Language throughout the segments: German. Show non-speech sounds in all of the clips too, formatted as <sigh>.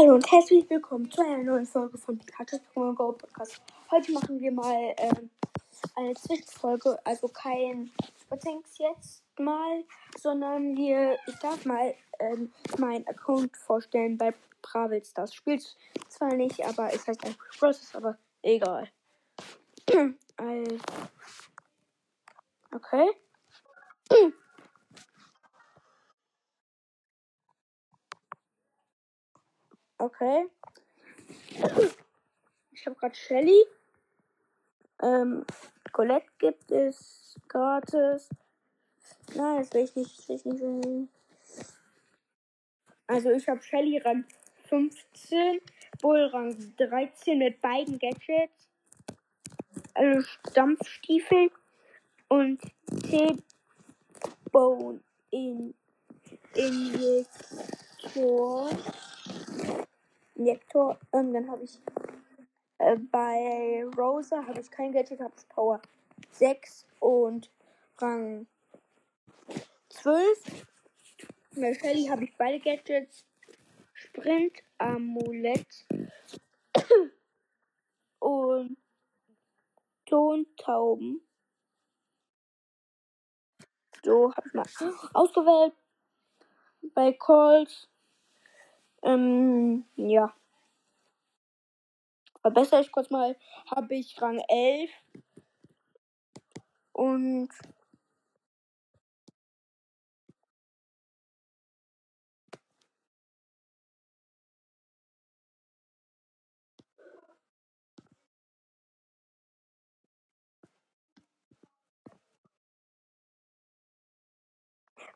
Hallo und herzlich willkommen zu einer neuen Folge von Pikachu Pokémon Go Podcast. Heute machen wir mal ähm, eine Zwischenfolge, also kein Spazings jetzt mal, sondern wir, ich darf mal ähm, meinen Account vorstellen bei Bravel Stars. Spielt zwar nicht, aber es heißt einfach Process, aber egal. <clears throat> okay. <clears throat> Okay. Ich habe gerade Shelly. Ähm, Colette gibt es gratis. Nein, das will ich nicht. Das will ich nicht sehen. Also ich habe Shelly Rang 15, Bull Rang 13 mit beiden Gadgets. Also Stampfstiefel und T-Bone in Injektor. Injektor. Und dann habe ich äh, bei Rosa habe ich kein Gadget, habe ich Power 6 und Rang 12. Bei Shelly habe ich beide Gadgets. Sprint, Amulett <coughs> und Tontauben. So habe ich mal ausgewählt. Bei Calls. Ähm, ja. Verbessere ich kurz mal. Habe ich Rang 11. Und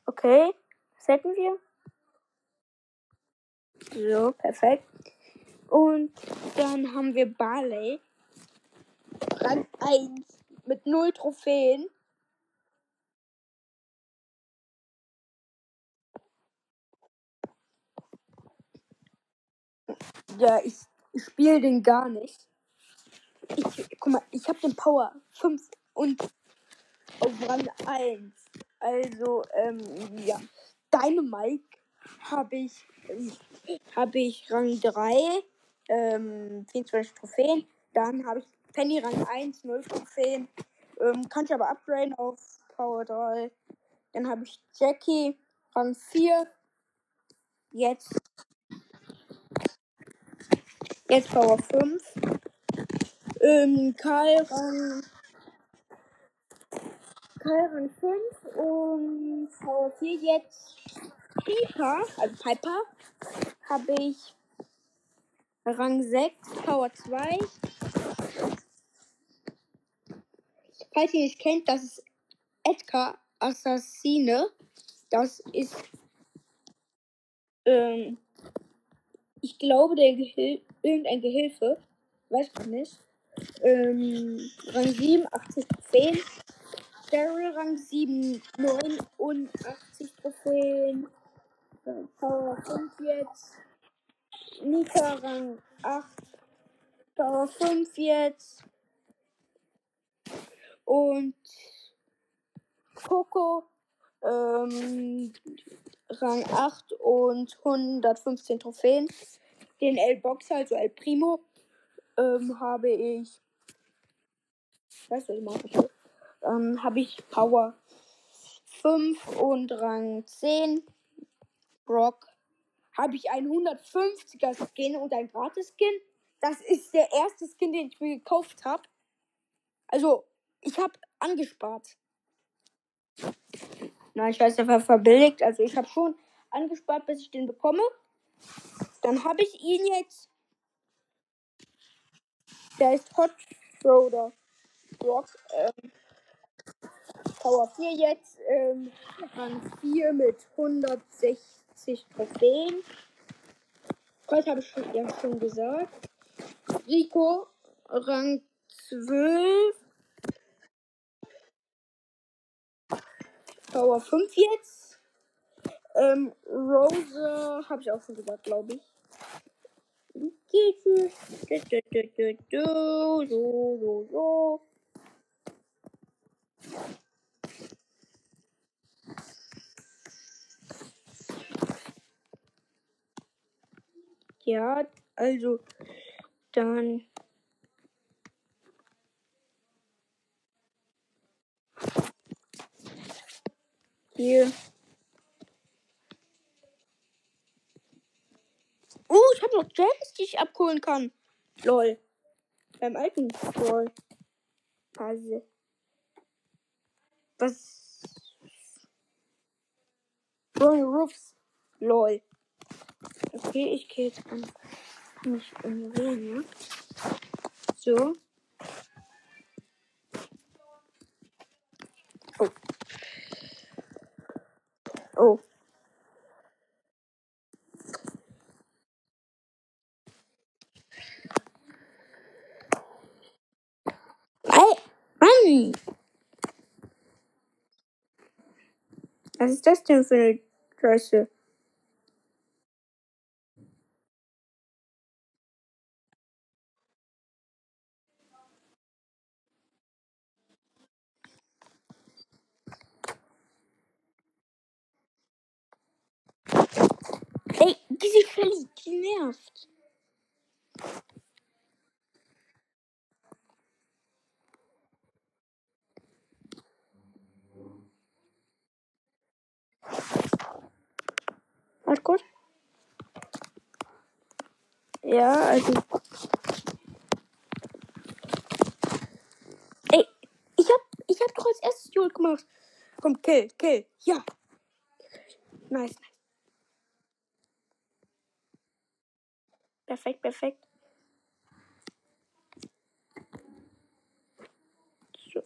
okay. Hätten wir? So, perfekt. Und dann haben wir Barley. Rang 1 mit 0 Trophäen. Ja, ich, ich spiele den gar nicht. Ich, guck mal, ich habe den Power 5 und auf Rang 1. Also, ähm, ja. Dynamite habe ich, habe ich Rang 3, ähm, 24 Trophäen. Dann habe ich Penny Rang 1, 0 Trophäen. Ähm, kann ich aber upgraden auf Power 3. Dann habe ich Jackie Rang 4. Jetzt. Jetzt Power 5. Ähm, Karl Rang. Karl Rang 5 und Power 4 jetzt. Piper, also Piper, habe ich Rang 6, Power 2. Falls ihr nicht kennt, das ist Edgar Assassine. Das ist, ähm, ich glaube, der Gehil irgendein Gehilfe. Weiß ich nicht. Ähm, Rang 7, 80 Trophäen. Daryl Rang 7, 89 Trophäen. Power 5 jetzt. Nika Rang 8, Power 5 jetzt. Und Coco ähm, Rang 8 und 115 Trophäen. Den El Boxer, also El Primo, ähm, habe ich. Weißt du, was ich mache? Ähm, habe ich Power 5 und Rang 10. Brock habe ich einen 150er Skin und ein Gratis-Skin. Das ist der erste Skin, den ich mir gekauft habe. Also, ich habe angespart. Nein, ich weiß, der war verbilligt. Also, ich habe schon angespart, bis ich den bekomme. Dann habe ich ihn jetzt. Der ist Hot Schroeder. Rock. Ähm, Power 4 jetzt. Ähm, Rang 4 mit 160 Trophäen. Heute habe ich schon, ja schon gesagt. Rico, Rang 12. Power 5 jetzt. Ähm, Rose habe ich auch schon gesagt, glaube ich. So, so, so. Ja, also dann. Hier. Oh, ich habe noch Gems, die ich abholen kann. Lol. Beim alten Lol. Phase. Was? Roofs. Lol. Okay, ich gehe jetzt an mich umwählen, ja? So. Oh. Oh. Mann! Was ist das denn für eine Scheiße? Ey, diese Shelly, die nervt. Warte kurz. Ja, also. Ey, ich hab, ich hab doch als erstes Jolt gemacht. Komm, kill, kill. Ja. Nice, nice. Perfekt, perfekt. So.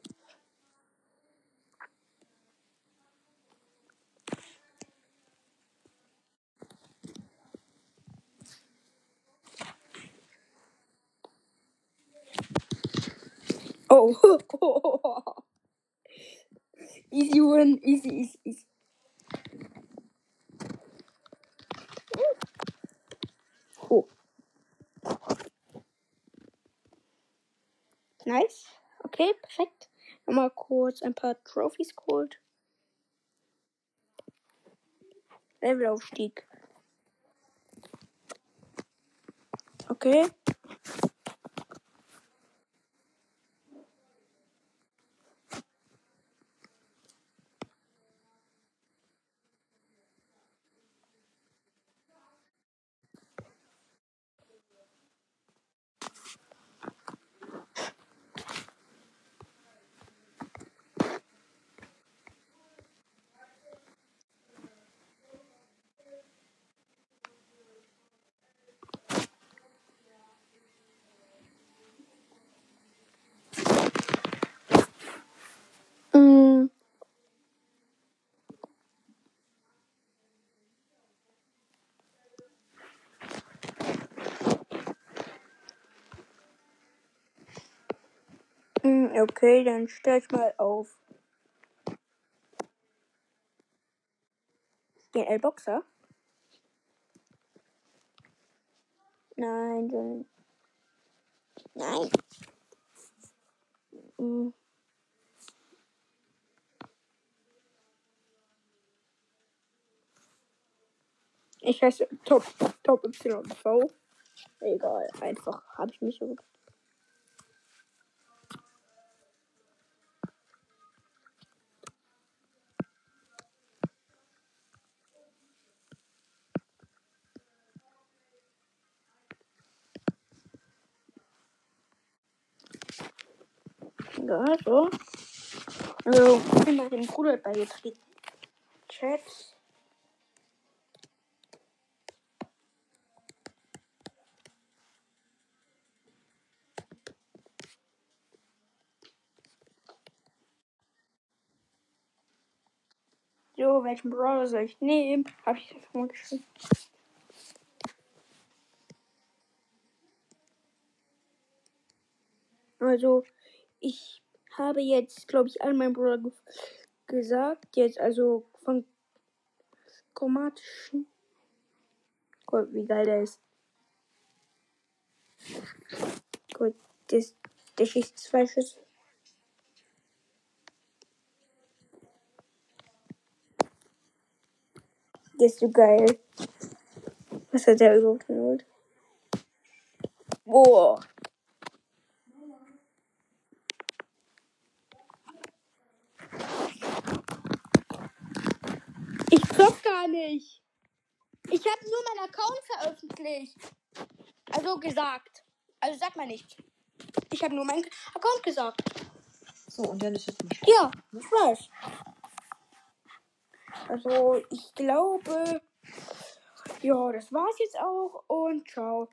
Oh. <laughs> easy win, easy, easy, easy. Nice. Okay, perfekt. Nochmal kurz ein paar Trophies geholt. Levelaufstieg. Okay. Okay, dann stell ich mal auf den L-Boxer. Nein, dann. Nein. Mm. Ich heiße Top, Top YV. Egal, einfach habe ich mich so. Ja, so. Also, bin meinem Bruder beigetreten. Chat. So, welchen Brawler soll ich nehmen? Habe ich das mal geschrieben. Also, ich habe jetzt, glaube ich, all meinen Bruder ge gesagt. Jetzt also von chromatischen. Gott, wie geil der ist. Gut, das, der schießt zwei Schüsse. Der ist so geil. Was hat der überhaupt geholt? Boah. Ich zock gar nicht. Ich habe nur meinen Account veröffentlicht. Also gesagt. Also sag mal nicht. Ich habe nur meinen Account gesagt. So, und dann ist jetzt nicht. Ja, ich weiß. Also, ich glaube, ja, das war's jetzt auch und ciao.